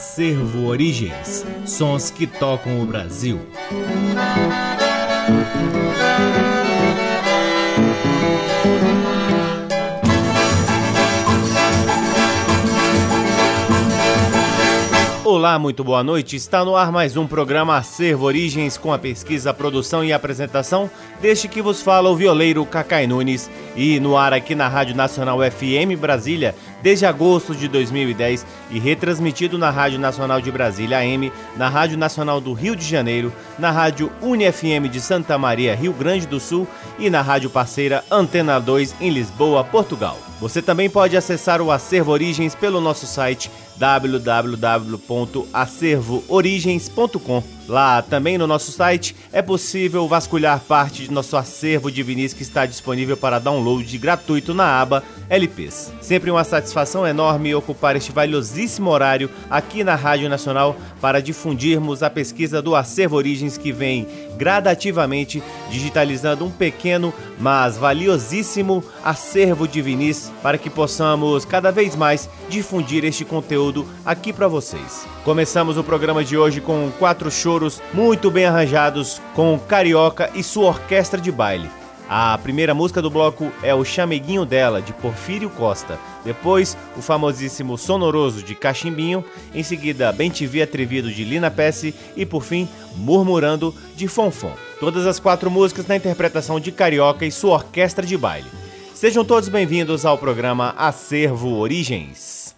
Acervo Origens Sons que tocam o Brasil. Olá, muito boa noite. Está no ar mais um programa Acervo Origens com a pesquisa, produção e apresentação deste que vos fala o violeiro Cacai Nunes e no ar aqui na Rádio Nacional FM Brasília desde agosto de 2010 e retransmitido na Rádio Nacional de Brasília AM, na Rádio Nacional do Rio de Janeiro, na Rádio UniFM de Santa Maria, Rio Grande do Sul e na rádio parceira Antena 2 em Lisboa, Portugal. Você também pode acessar o Acervo Origens pelo nosso site www.acervoorigens.com. Lá também no nosso site é possível vasculhar parte de nosso acervo de vinis que está disponível para download gratuito na aba LPs. Sempre uma satisfação enorme ocupar este valiosíssimo horário aqui na Rádio Nacional para difundirmos a pesquisa do Acervo Origens que vem gradativamente digitalizando um pequeno, mas valiosíssimo acervo de vinis para que possamos cada vez mais difundir este conteúdo aqui para vocês. Começamos o programa de hoje com quatro choros muito bem arranjados com Carioca e sua orquestra de baile. A primeira música do bloco é o Chameguinho dela, de Porfírio Costa. Depois, o famosíssimo Sonoroso, de Cachimbinho. Em seguida, Bem Te Vi Atrevido, de Lina Pesce. E, por fim, Murmurando, de Fonfon. Todas as quatro músicas na interpretação de Carioca e sua orquestra de baile. Sejam todos bem-vindos ao programa Acervo Origens.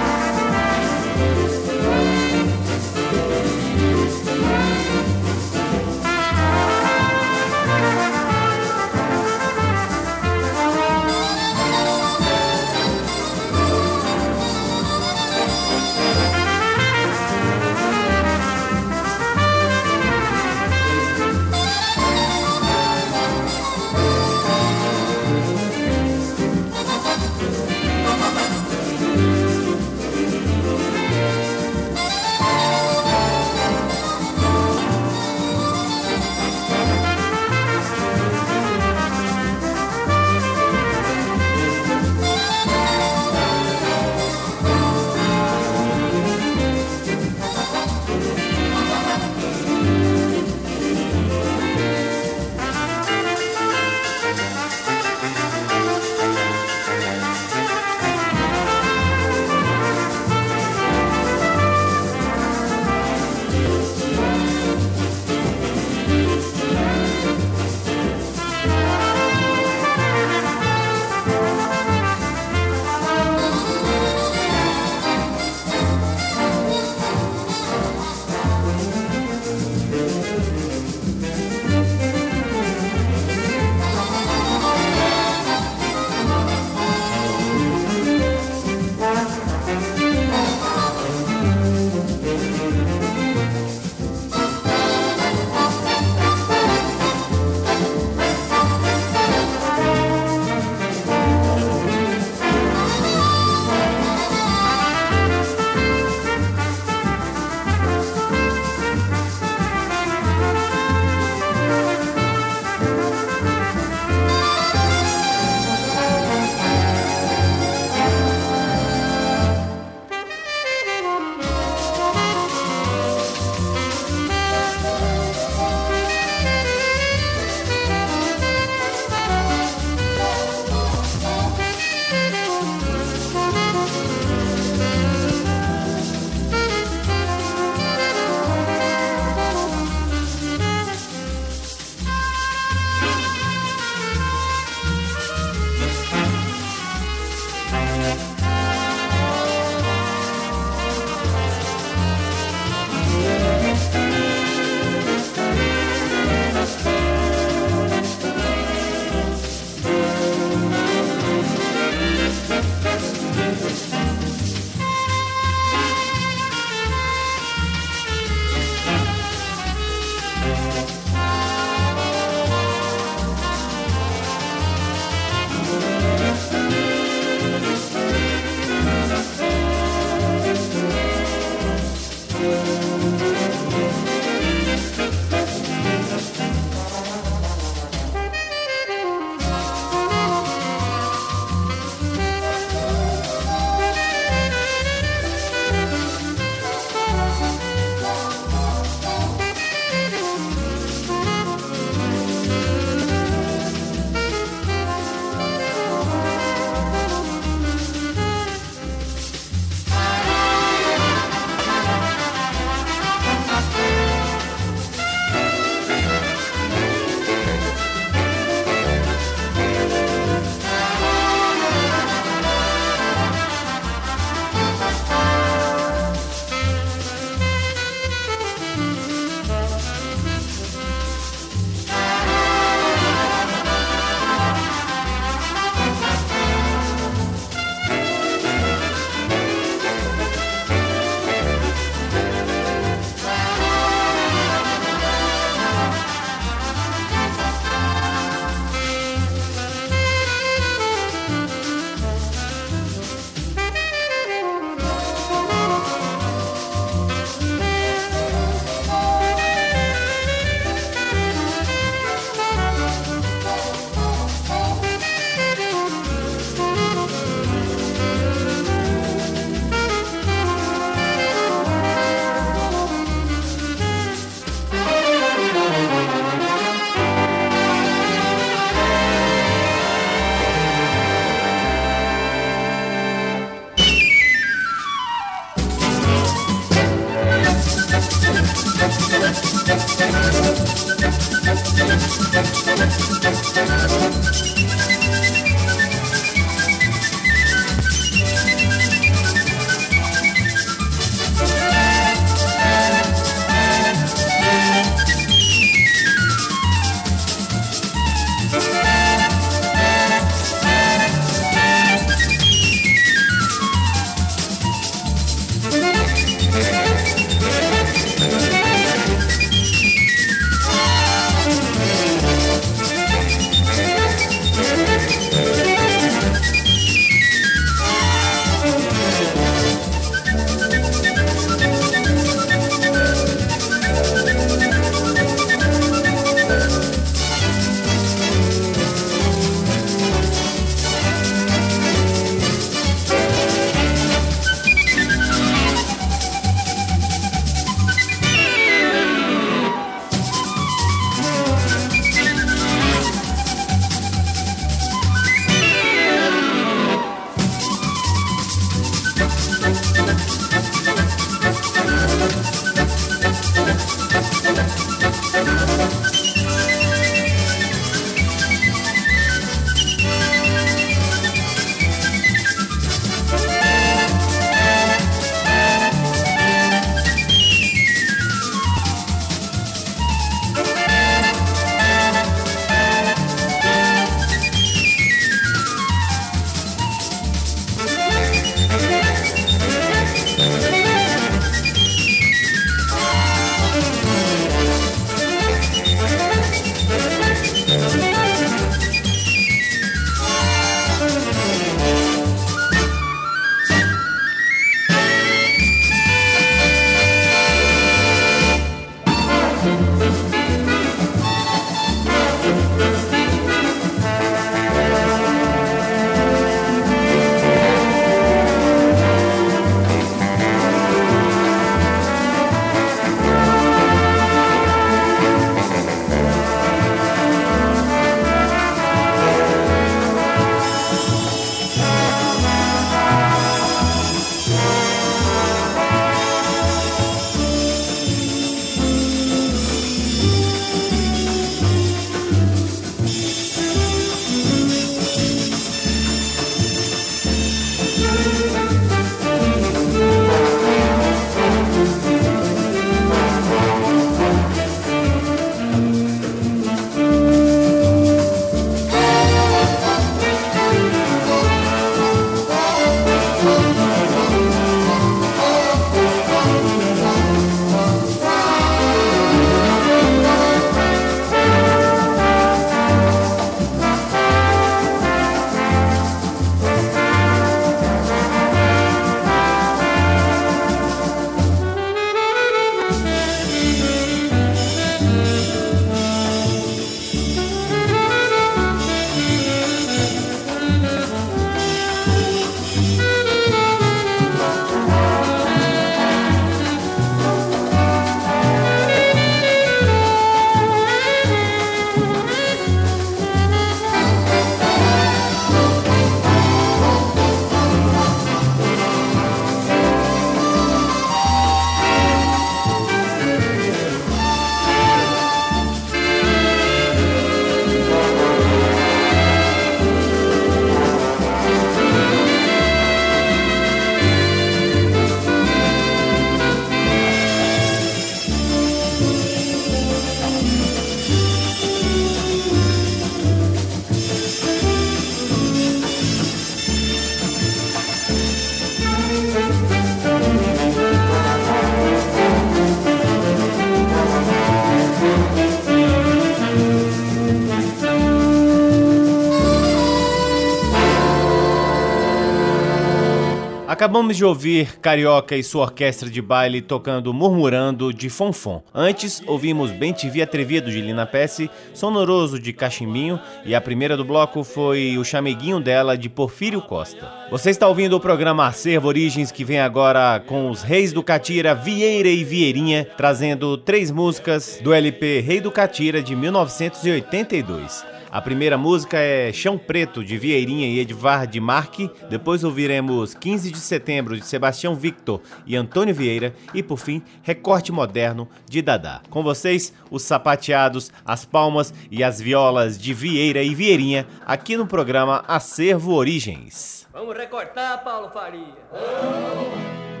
Acabamos de ouvir Carioca e sua orquestra de baile tocando Murmurando de Fonfon. Antes, ouvimos Bem Te Vi Atrevido de Lina Pesce, Sonoroso de Cachimbinho e a primeira do bloco foi o Chameguinho dela de Porfírio Costa. Você está ouvindo o programa Acervo Origens que vem agora com os Reis do Catira, Vieira e Vieirinha, trazendo três músicas do LP Rei do Catira de 1982. A primeira música é Chão Preto, de Vieirinha e Edvard de Marque. Depois ouviremos 15 de Setembro, de Sebastião Victor e Antônio Vieira. E por fim, Recorte Moderno, de Dadá. Com vocês, os sapateados, as palmas e as violas de Vieira e Vieirinha, aqui no programa Acervo Origens. Vamos recortar, Paulo Faria. Vai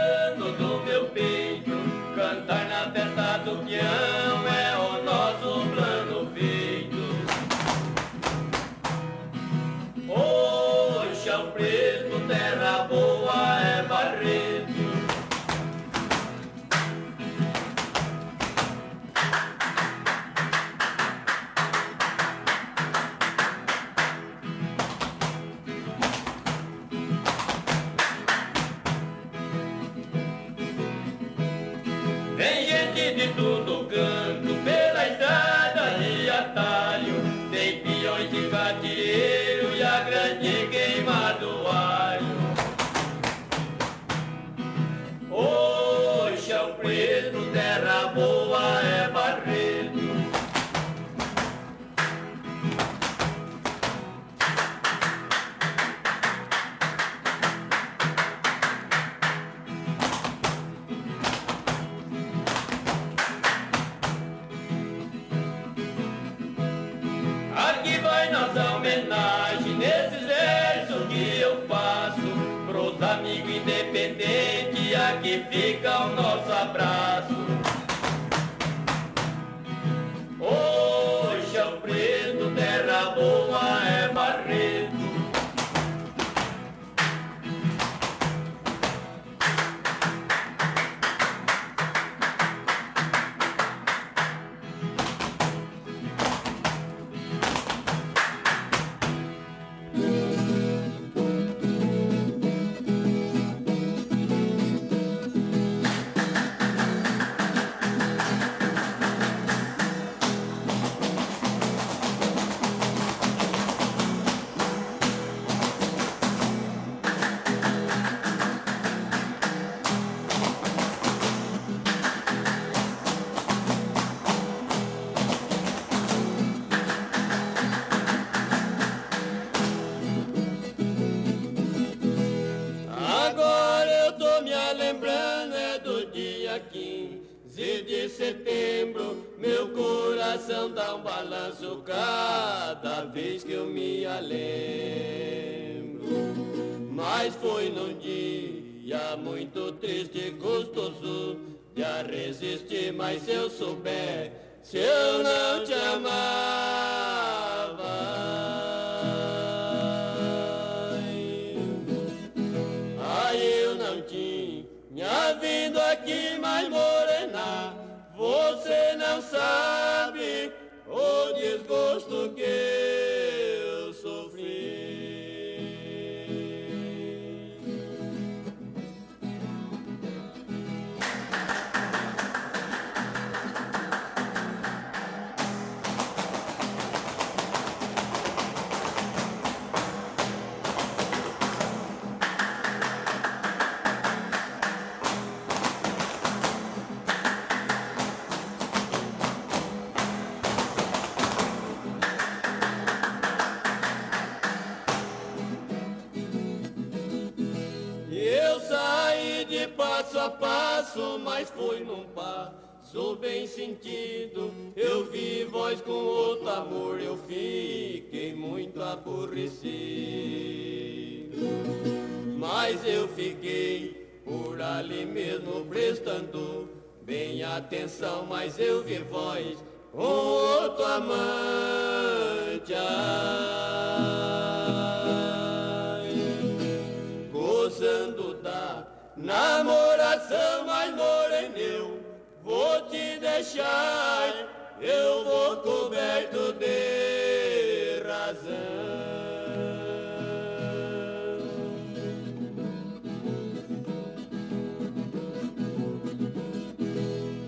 vou Mas se eu souber, se eu não te amava. A passo, mas foi num passo bem sentido. Eu vi voz com outro amor, eu fiquei muito aborrecido. Mas eu fiquei por ali mesmo prestando bem atenção, mas eu vi voz com outro amante. Ai, deixar, eu vou coberto de razão.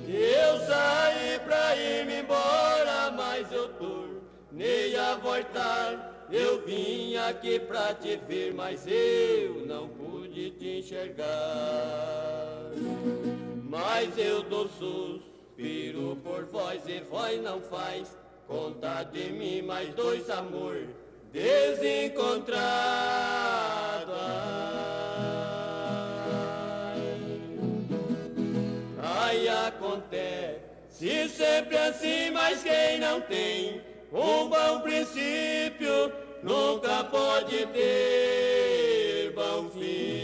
Eu saí pra ir me embora, mas eu tornei a voltar. Eu vim aqui pra te ver, mas eu não pude te enxergar. mais eu dou suspiro por vós e vós não faz conta de mim mais dois amor desencontrado. Ai, acontece sempre assim, mas quem não tem um bom princípio nunca pode ter bom fim.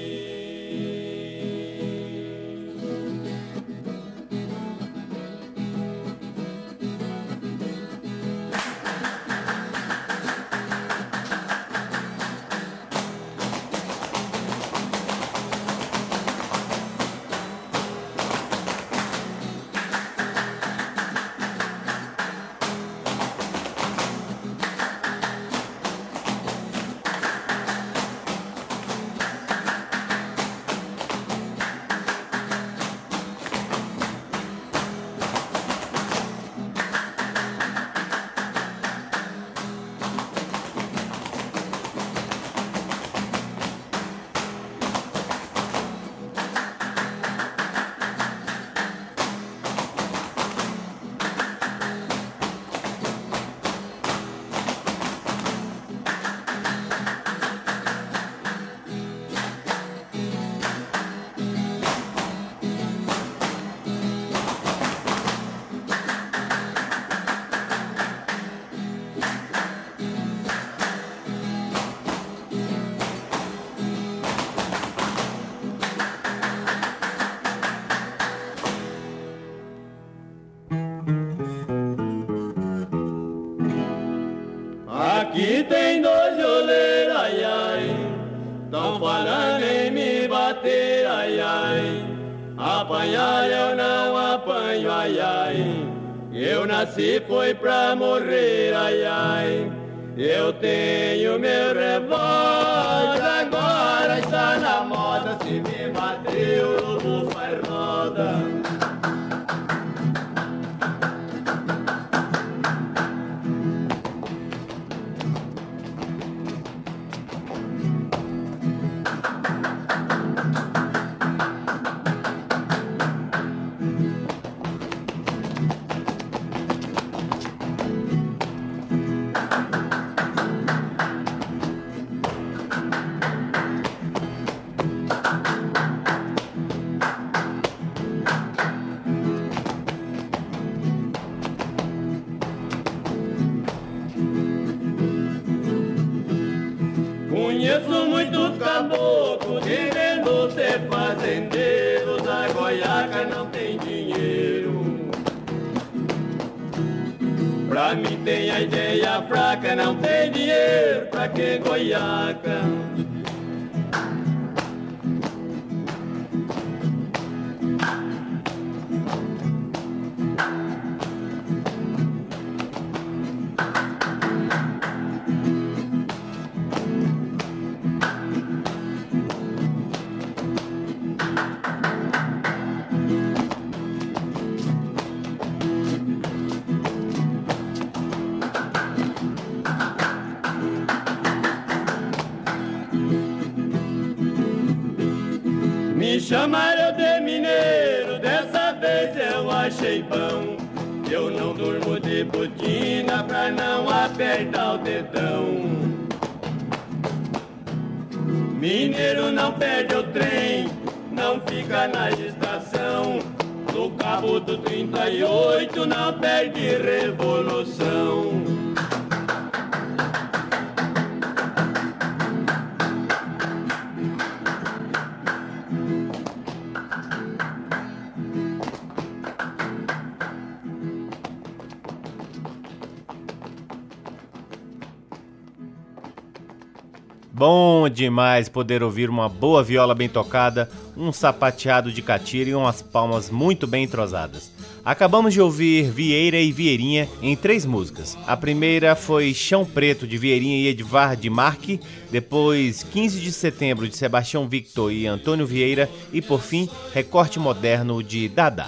Bom demais poder ouvir uma boa viola bem tocada, um sapateado de catira e umas palmas muito bem entrosadas. Acabamos de ouvir Vieira e Vieirinha em três músicas. A primeira foi Chão Preto de Vieirinha e Edvard de Marque, depois 15 de Setembro de Sebastião Victor e Antônio Vieira e por fim Recorte Moderno de Dada.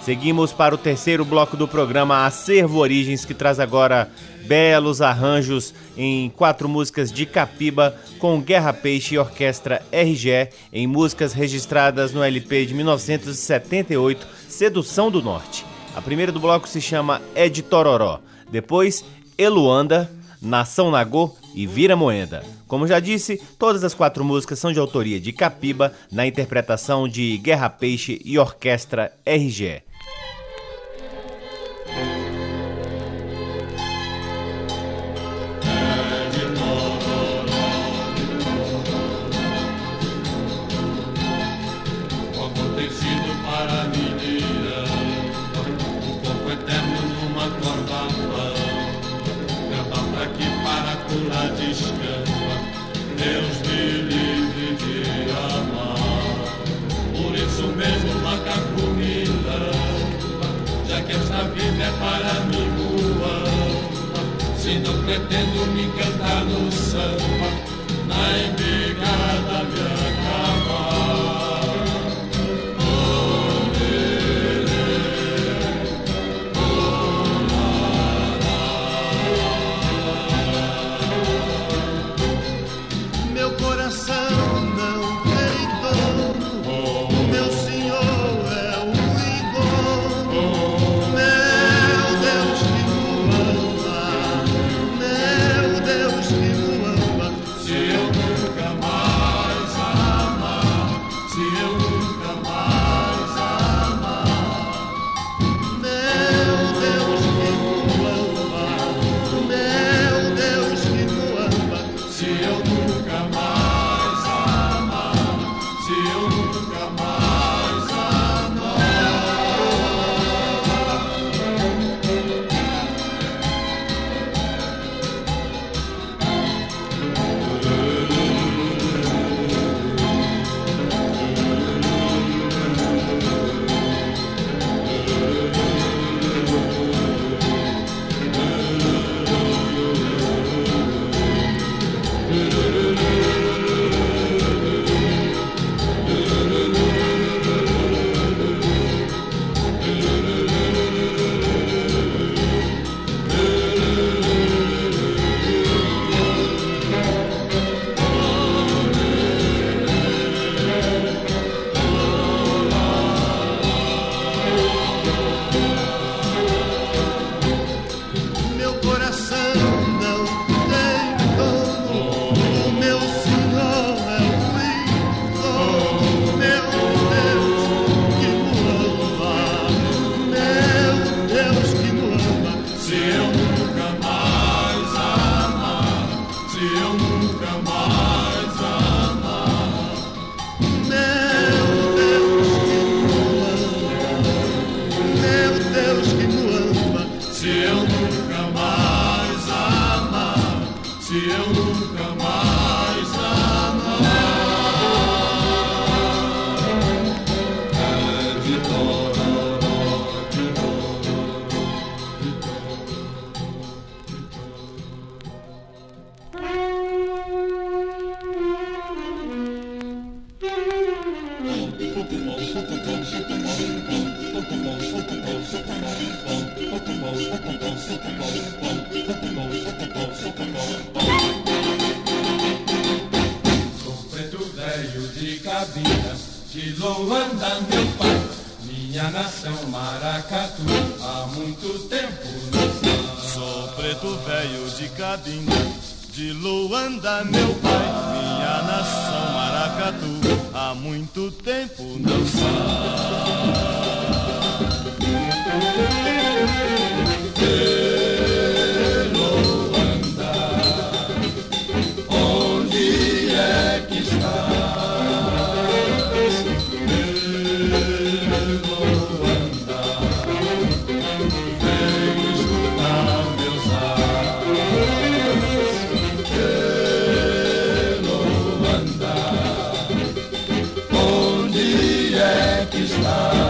Seguimos para o terceiro bloco do programa Acervo Origens, que traz agora belos arranjos em quatro músicas de Capiba com Guerra Peixe e Orquestra RGE em músicas registradas no LP de 1978, Sedução do Norte. A primeira do bloco se chama É de Tororó, depois Eluanda, Nação Nagô e Vira Moenda. Como já disse, todas as quatro músicas são de autoria de Capiba, na interpretação de Guerra Peixe e Orquestra RGE. lived in love.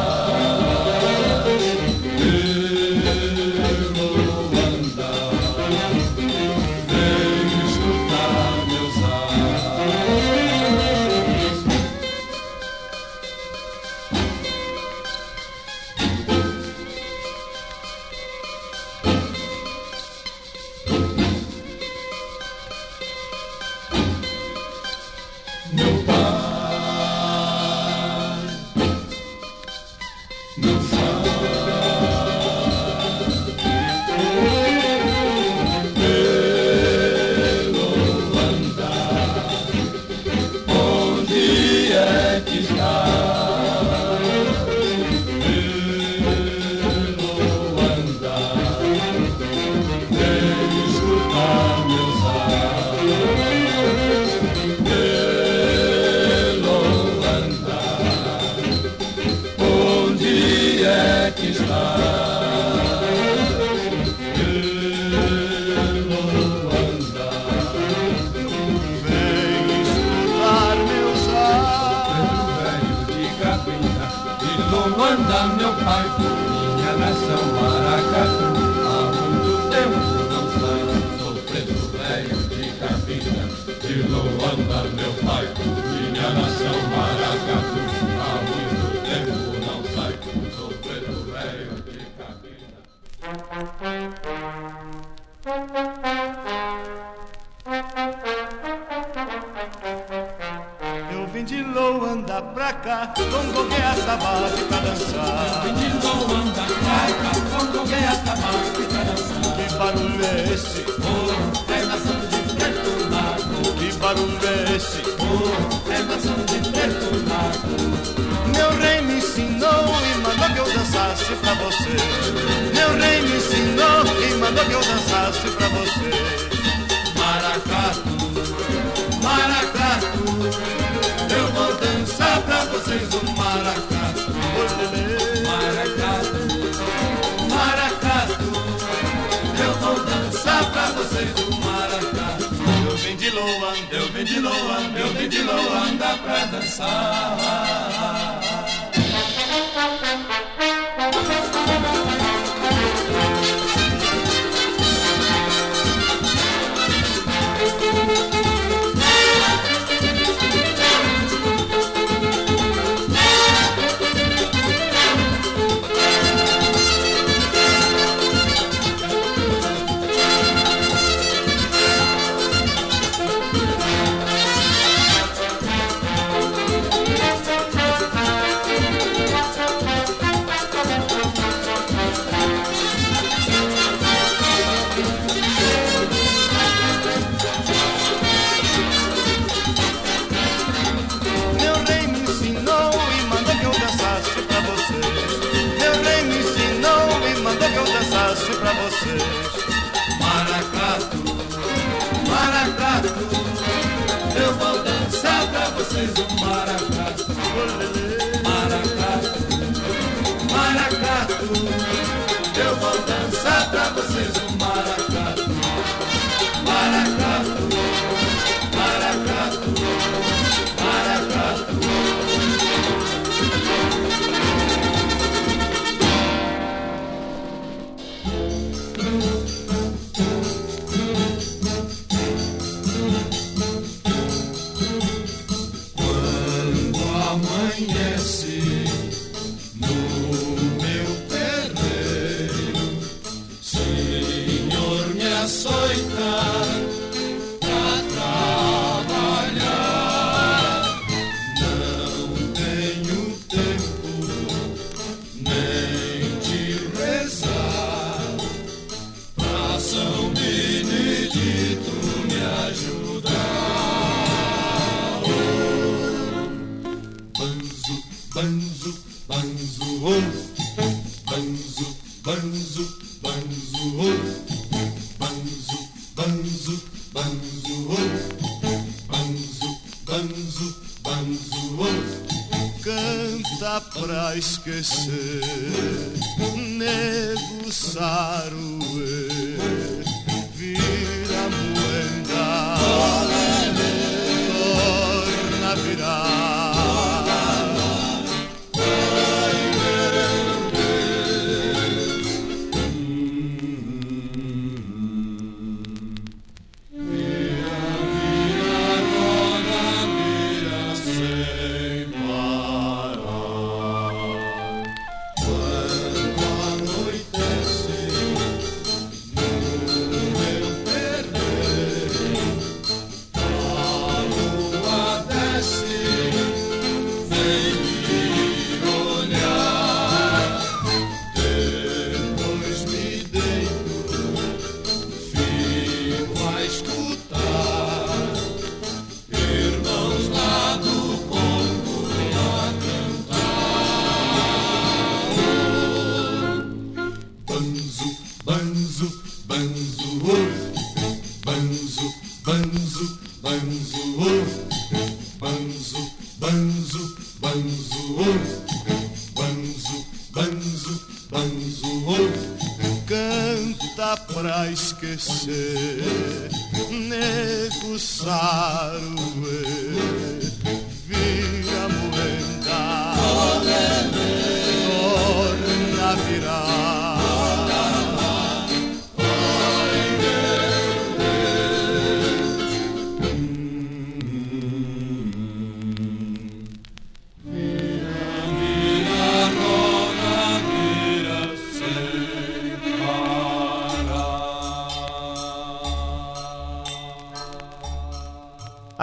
esse for é bastante de. Meu rei me ensinou e mandou que eu dançasse pra você. Meu rei me ensinou e mandou que eu dançasse pra você. Maracatu, maracatu, eu vou dançar pra vocês Loa, meu bem anda pra dançar. aşkısın blessed.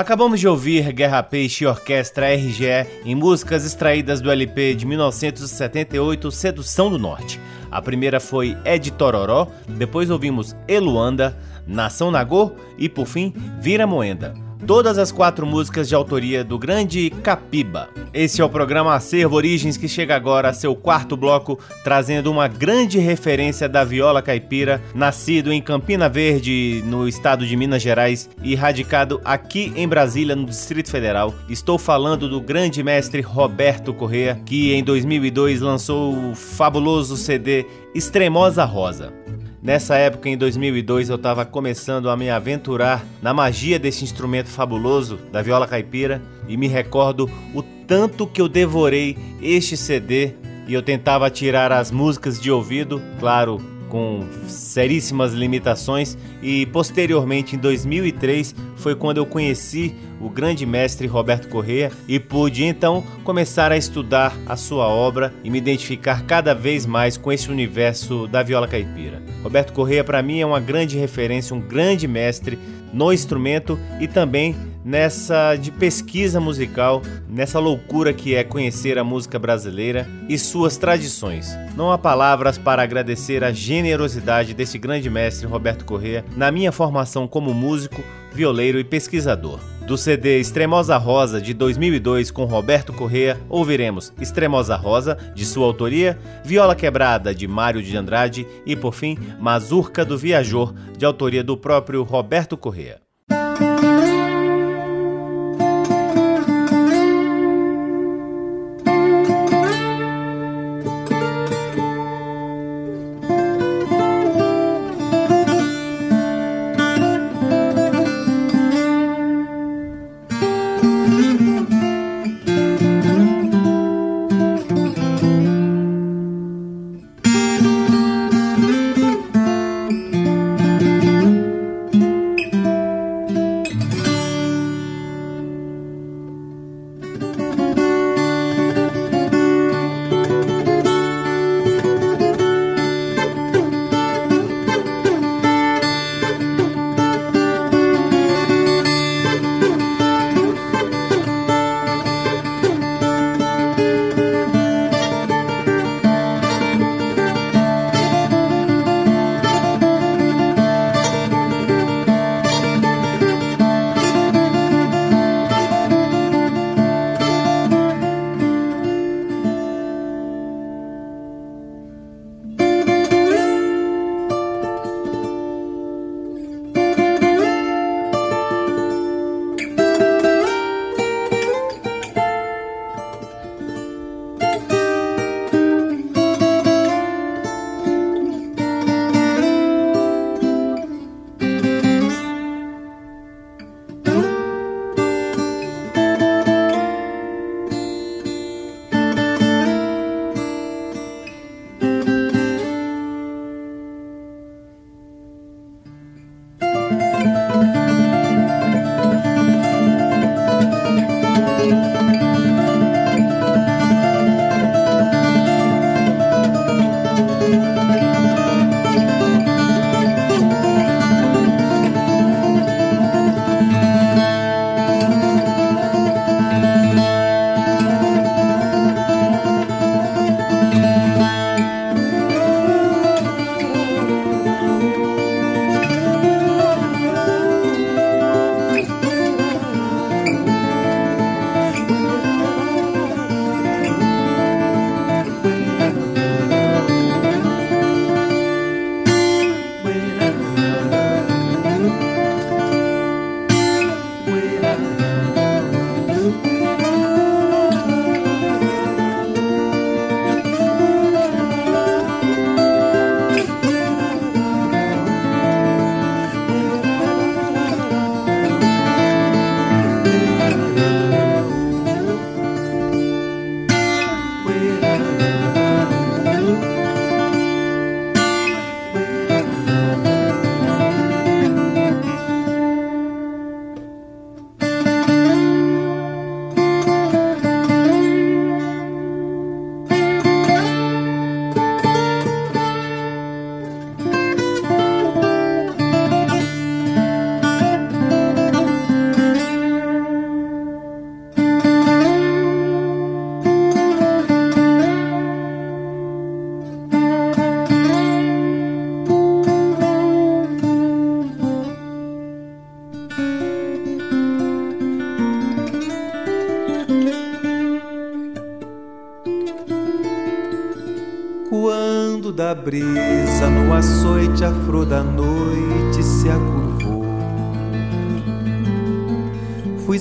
Acabamos de ouvir Guerra Peixe e Orquestra RGE em músicas extraídas do LP de 1978 Sedução do Norte. A primeira foi Ed Tororó, depois ouvimos Eluanda, Nação Nagô e por fim Vira Moenda. Todas as quatro músicas de autoria do grande Capiba. Esse é o programa Acervo Origens que chega agora a seu quarto bloco, trazendo uma grande referência da viola caipira, nascido em Campina Verde, no estado de Minas Gerais, e radicado aqui em Brasília, no Distrito Federal. Estou falando do grande mestre Roberto Correa, que em 2002 lançou o fabuloso CD Extremosa Rosa. Nessa época, em 2002, eu estava começando a me aventurar na magia desse instrumento fabuloso da viola caipira e me recordo o tanto que eu devorei este CD e eu tentava tirar as músicas de ouvido, claro, com seríssimas limitações, e posteriormente em 2003 foi quando eu conheci o grande mestre Roberto Correa e pude então começar a estudar a sua obra e me identificar cada vez mais com esse universo da viola caipira. Roberto Correa para mim é uma grande referência, um grande mestre no instrumento e também nessa de pesquisa musical, nessa loucura que é conhecer a música brasileira e suas tradições. Não há palavras para agradecer a generosidade desse grande mestre Roberto Correa na minha formação como músico, violeiro e pesquisador. Do CD Extremosa Rosa de 2002 com Roberto Correa, ouviremos Extremosa Rosa, de sua autoria, Viola Quebrada, de Mário de Andrade e, por fim, Mazurca do Viajor, de autoria do próprio Roberto Correa.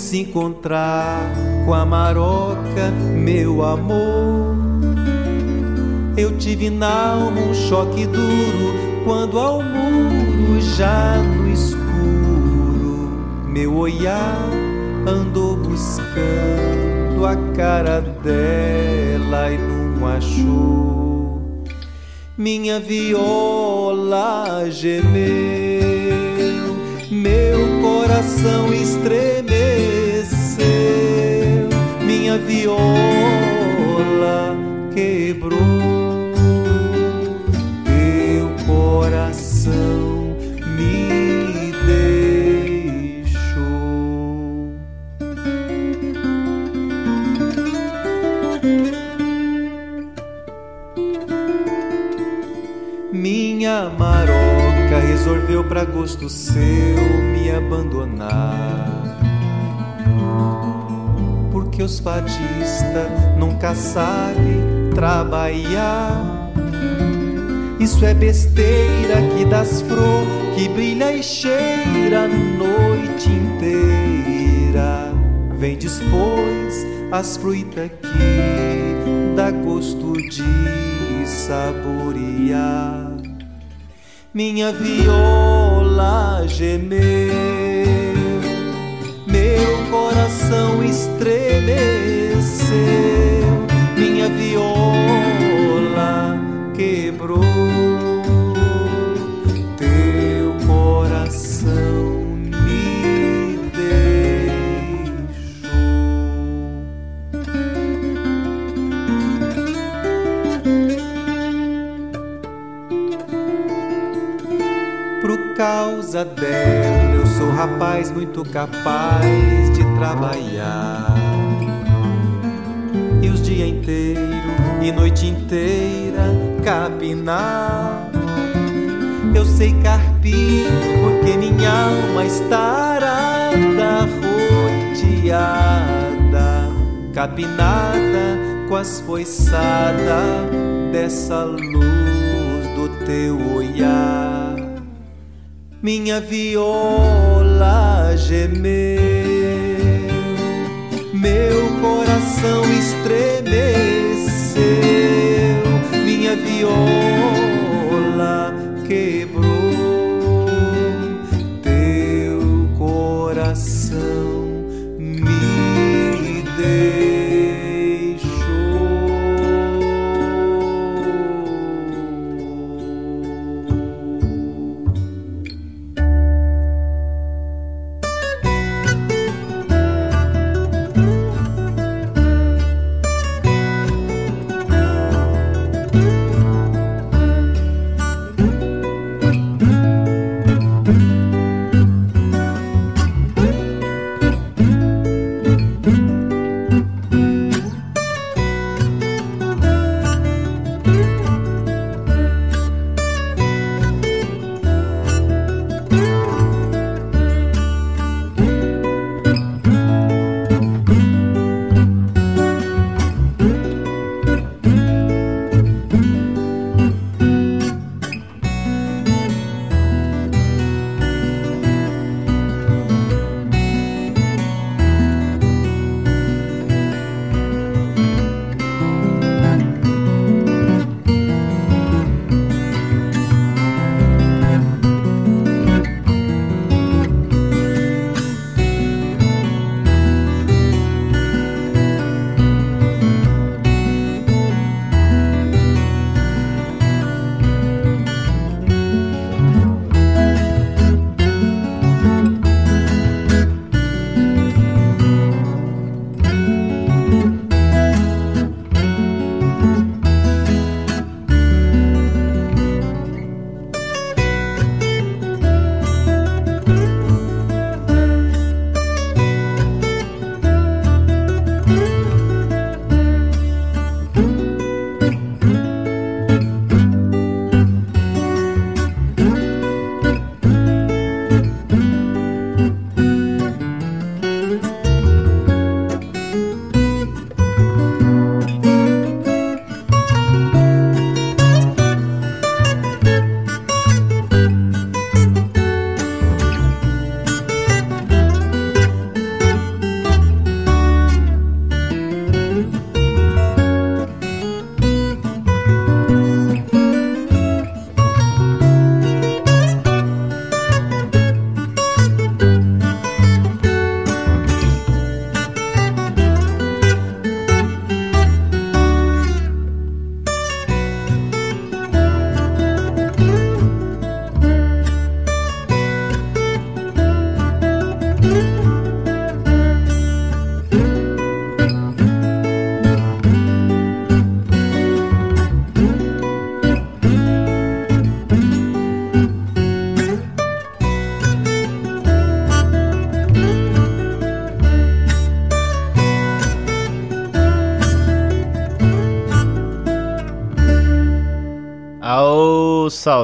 Se encontrar com a maroca, meu amor. Eu tive na alma um choque duro Quando ao muro já no escuro Meu olhar andou buscando a cara dela e não achou. Minha viola gemeu, meu coração estremeceu, minha viola quebrou. resolveu para gosto seu me abandonar. Porque os fadistas nunca sabem trabalhar. Isso é besteira que das flor que brilha e cheira a noite inteira. Vem depois as frutas que dá gosto de saborear minha viola gemeu, meu coração estremeceu, minha viola quebrou. causa dela eu sou rapaz muito capaz de trabalhar. E os dia inteiro e noite inteira capinar. Eu sei carpir porque minha alma está arada, rodeada, capinada com as foiçadas dessa luz do teu olhar minha viola gemeu, meu coração estremeceu, minha viola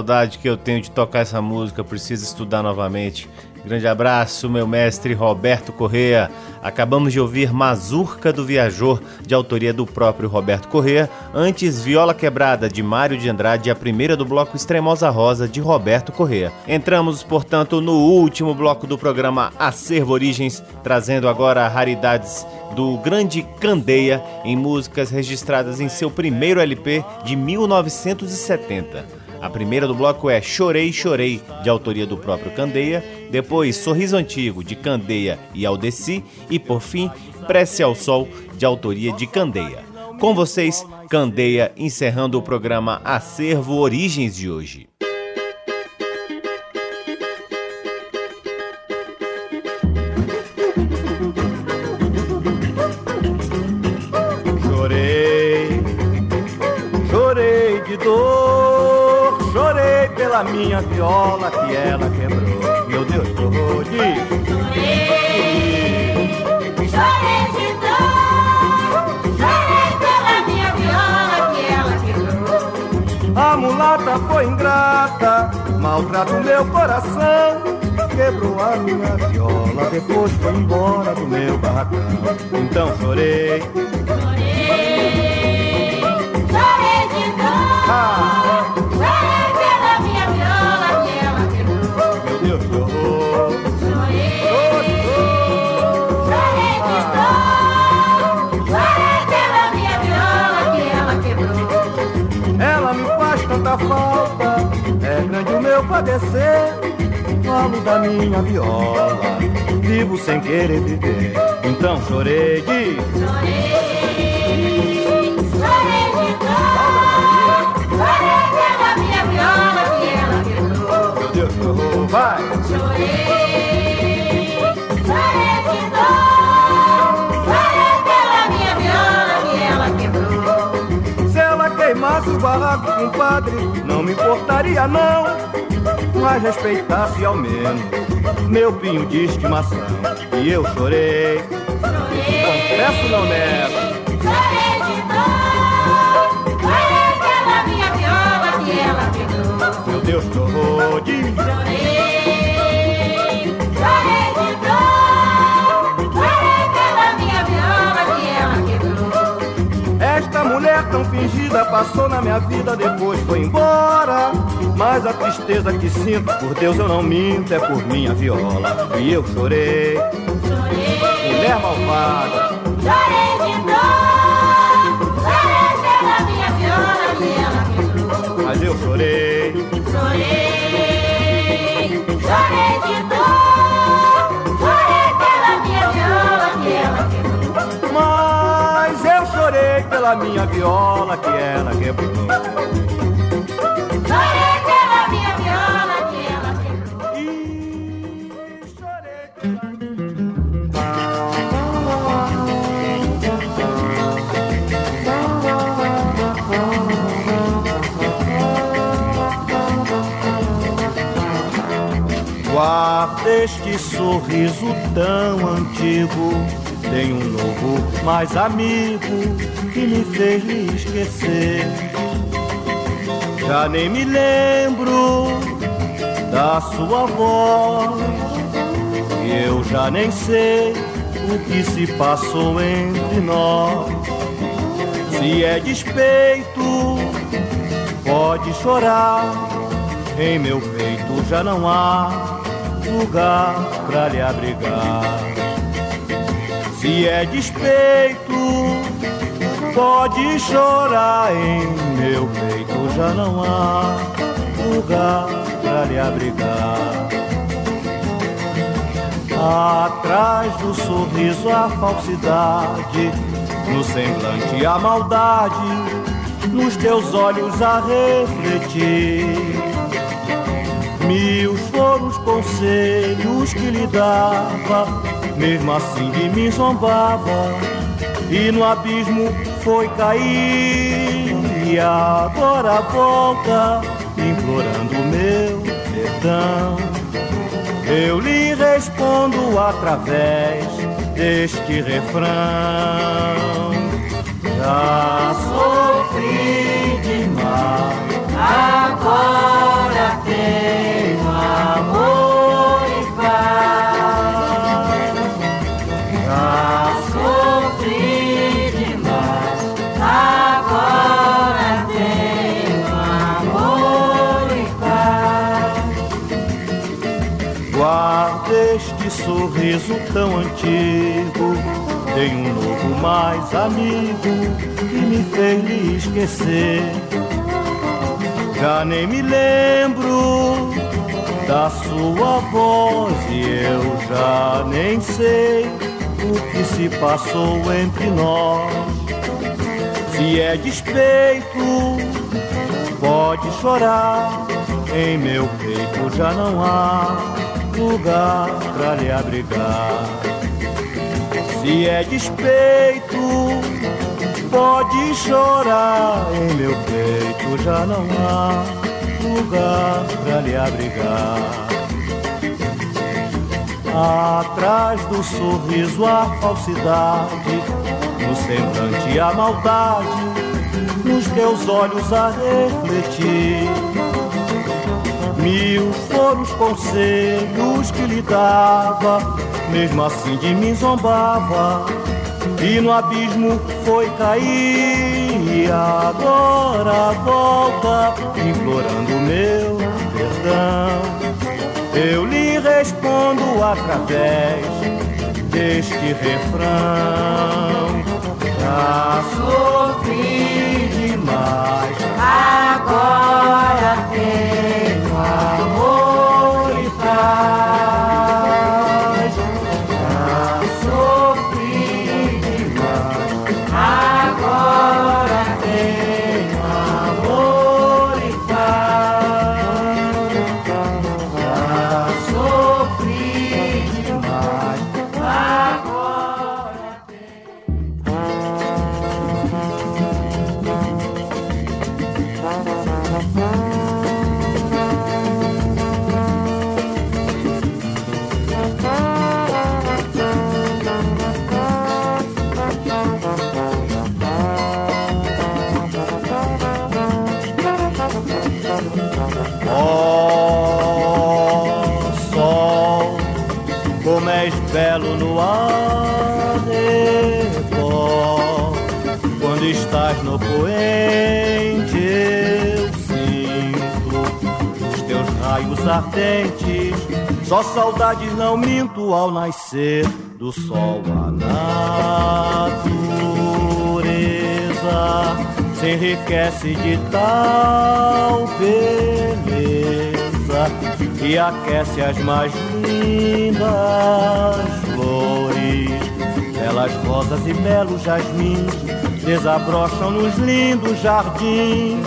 saudade que eu tenho de tocar essa música, preciso estudar novamente. Grande abraço, meu mestre Roberto Correa. Acabamos de ouvir Mazurca do Viajor, de autoria do próprio Roberto Correa. Antes, Viola Quebrada, de Mário de Andrade, a primeira do bloco Extremosa Rosa, de Roberto Correa. Entramos, portanto, no último bloco do programa Acervo Origens, trazendo agora raridades do grande Candeia em músicas registradas em seu primeiro LP de 1970. A primeira do bloco é Chorei, Chorei, de autoria do próprio Candeia, depois Sorriso Antigo, de Candeia e Aldeci, e por fim Prece ao Sol, de autoria de Candeia. Com vocês, Candeia, encerrando o programa Acervo Origens de hoje. Minha viola que ela quebrou. Meu Deus, chorou de. Chorei de dor, chorei pela minha viola que ela quebrou. A mulata foi ingrata, maltrata o meu coração. Quebrou a minha viola, depois foi embora do meu barracão. Então chorei. Chorei, chorei de dor. Ah. Falta, é grande o meu padecer. Falo da minha viola, vivo sem querer viver. Então chorei de. Chorei, chorei de dor. Chorei pela minha viola que ela quebrou. Meu Deus, vai. Chorei, queimasse o barraco compadre, não me importaria não, mas respeitasse ao menos meu pinho de estimação. E eu chorei, chorei confesso não nego. Chorei de dor, chorei pela minha viola que ela pegou. Meu Deus, chorou de fingida passou na minha vida, depois foi embora. Mas a tristeza que sinto, por Deus eu não minto, é por minha viola. E eu chorei, chorei, mulher malvada. Chorei de dor, chorei pela minha viola que ela quebrou. Mas eu chorei, chorei, chorei pela minha viola que ela quebrou. Chorei pela minha viola que ela quebrou. E chorei. Guarda este sorriso tão antigo. Tem um novo, mais amigo, que me fez lhe esquecer. Já nem me lembro da sua voz. Eu já nem sei o que se passou entre nós. Se é despeito, pode chorar. Em meu peito já não há lugar pra lhe abrigar. Se é despeito, pode chorar. Em meu peito já não há lugar pra lhe abrigar. Atrás do sorriso a falsidade, no semblante a maldade, nos teus olhos a refletir. Mil foram os conselhos que lhe dava, mesmo assim de mim zombava, e no abismo foi cair. E agora volta, implorando meu perdão. Eu lhe respondo através deste refrão. Já sorriso tão antigo tem um novo mais amigo que me fez lhe esquecer. Já nem me lembro da sua voz e eu já nem sei o que se passou entre nós. Se é despeito, pode chorar. Em meu peito já não há lugar pra lhe abrigar. Se é despeito, pode chorar. Em meu peito já não há lugar pra lhe abrigar. Atrás do sorriso a falsidade, no semblante a maldade, nos teus olhos a refletir. Mil foram os conselhos que lhe dava, mesmo assim de mim zombava. E no abismo foi cair, e agora volta, implorando meu perdão. Eu lhe respondo através deste refrão. Já sofri demais, Agora ardentes. Só saudades não minto ao nascer do sol. A natureza se enriquece de tal beleza e aquece as mais lindas flores. Belas rosas e belos jasmins desabrocham nos lindos jardins.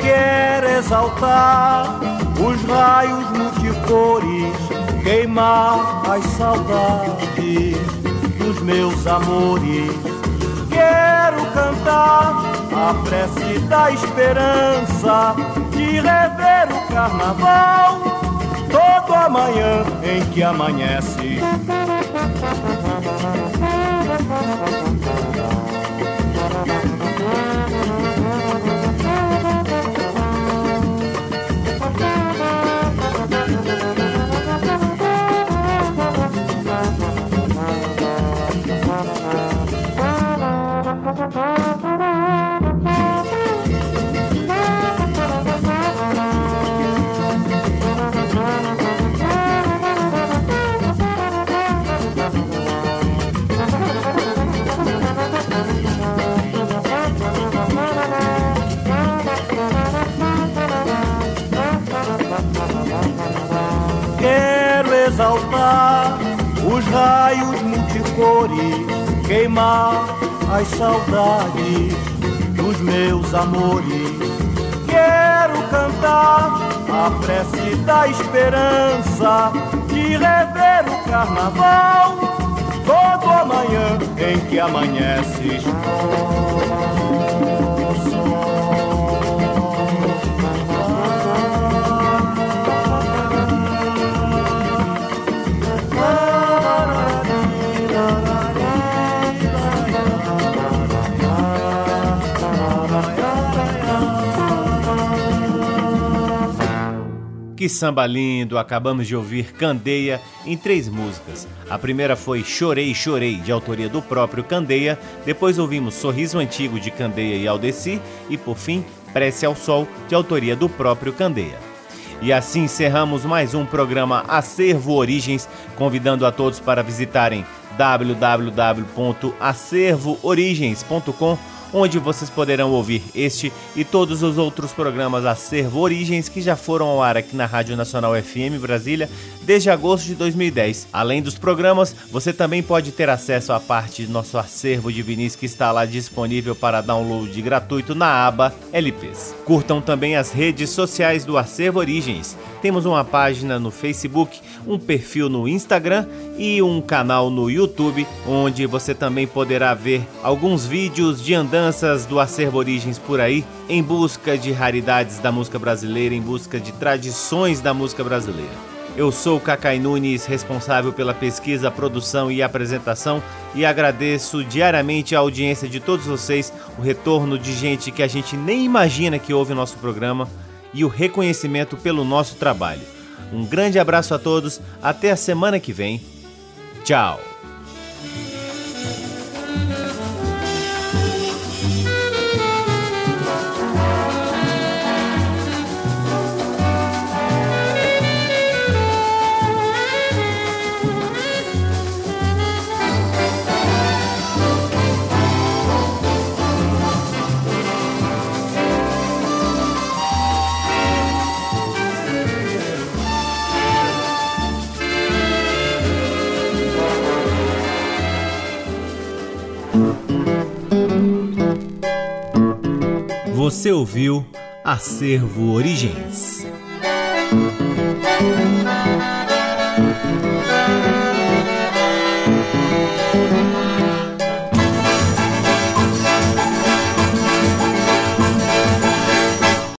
Quero exaltar os raios multicores, queimar as saudades dos meus amores. Quero cantar a prece da esperança de rever o carnaval todo amanhã em que amanhece. Multicores, queimar as saudades dos meus amores. Quero cantar a prece da esperança de rever o carnaval todo amanhã em que amanheces. Que samba lindo! Acabamos de ouvir Candeia em três músicas. A primeira foi Chorei, Chorei, de autoria do próprio Candeia. Depois ouvimos Sorriso Antigo, de Candeia e Aldeci. E por fim, Prece ao Sol, de autoria do próprio Candeia. E assim encerramos mais um programa Acervo Origens, convidando a todos para visitarem www.acervoorigens.com onde vocês poderão ouvir este e todos os outros programas Acervo Origens que já foram ao ar aqui na Rádio Nacional FM Brasília desde agosto de 2010. Além dos programas, você também pode ter acesso à parte do nosso acervo de vinis que está lá disponível para download gratuito na aba LPs. Curtam também as redes sociais do Acervo Origens. Temos uma página no Facebook, um perfil no Instagram e um canal no YouTube, onde você também poderá ver alguns vídeos de andanças do Acervo Origens por aí, em busca de raridades da música brasileira, em busca de tradições da música brasileira. Eu sou Cacai Nunes, responsável pela pesquisa, produção e apresentação, e agradeço diariamente a audiência de todos vocês, o retorno de gente que a gente nem imagina que ouve o nosso programa e o reconhecimento pelo nosso trabalho. Um grande abraço a todos, até a semana que vem. Tchau! Você ouviu Acervo Origens.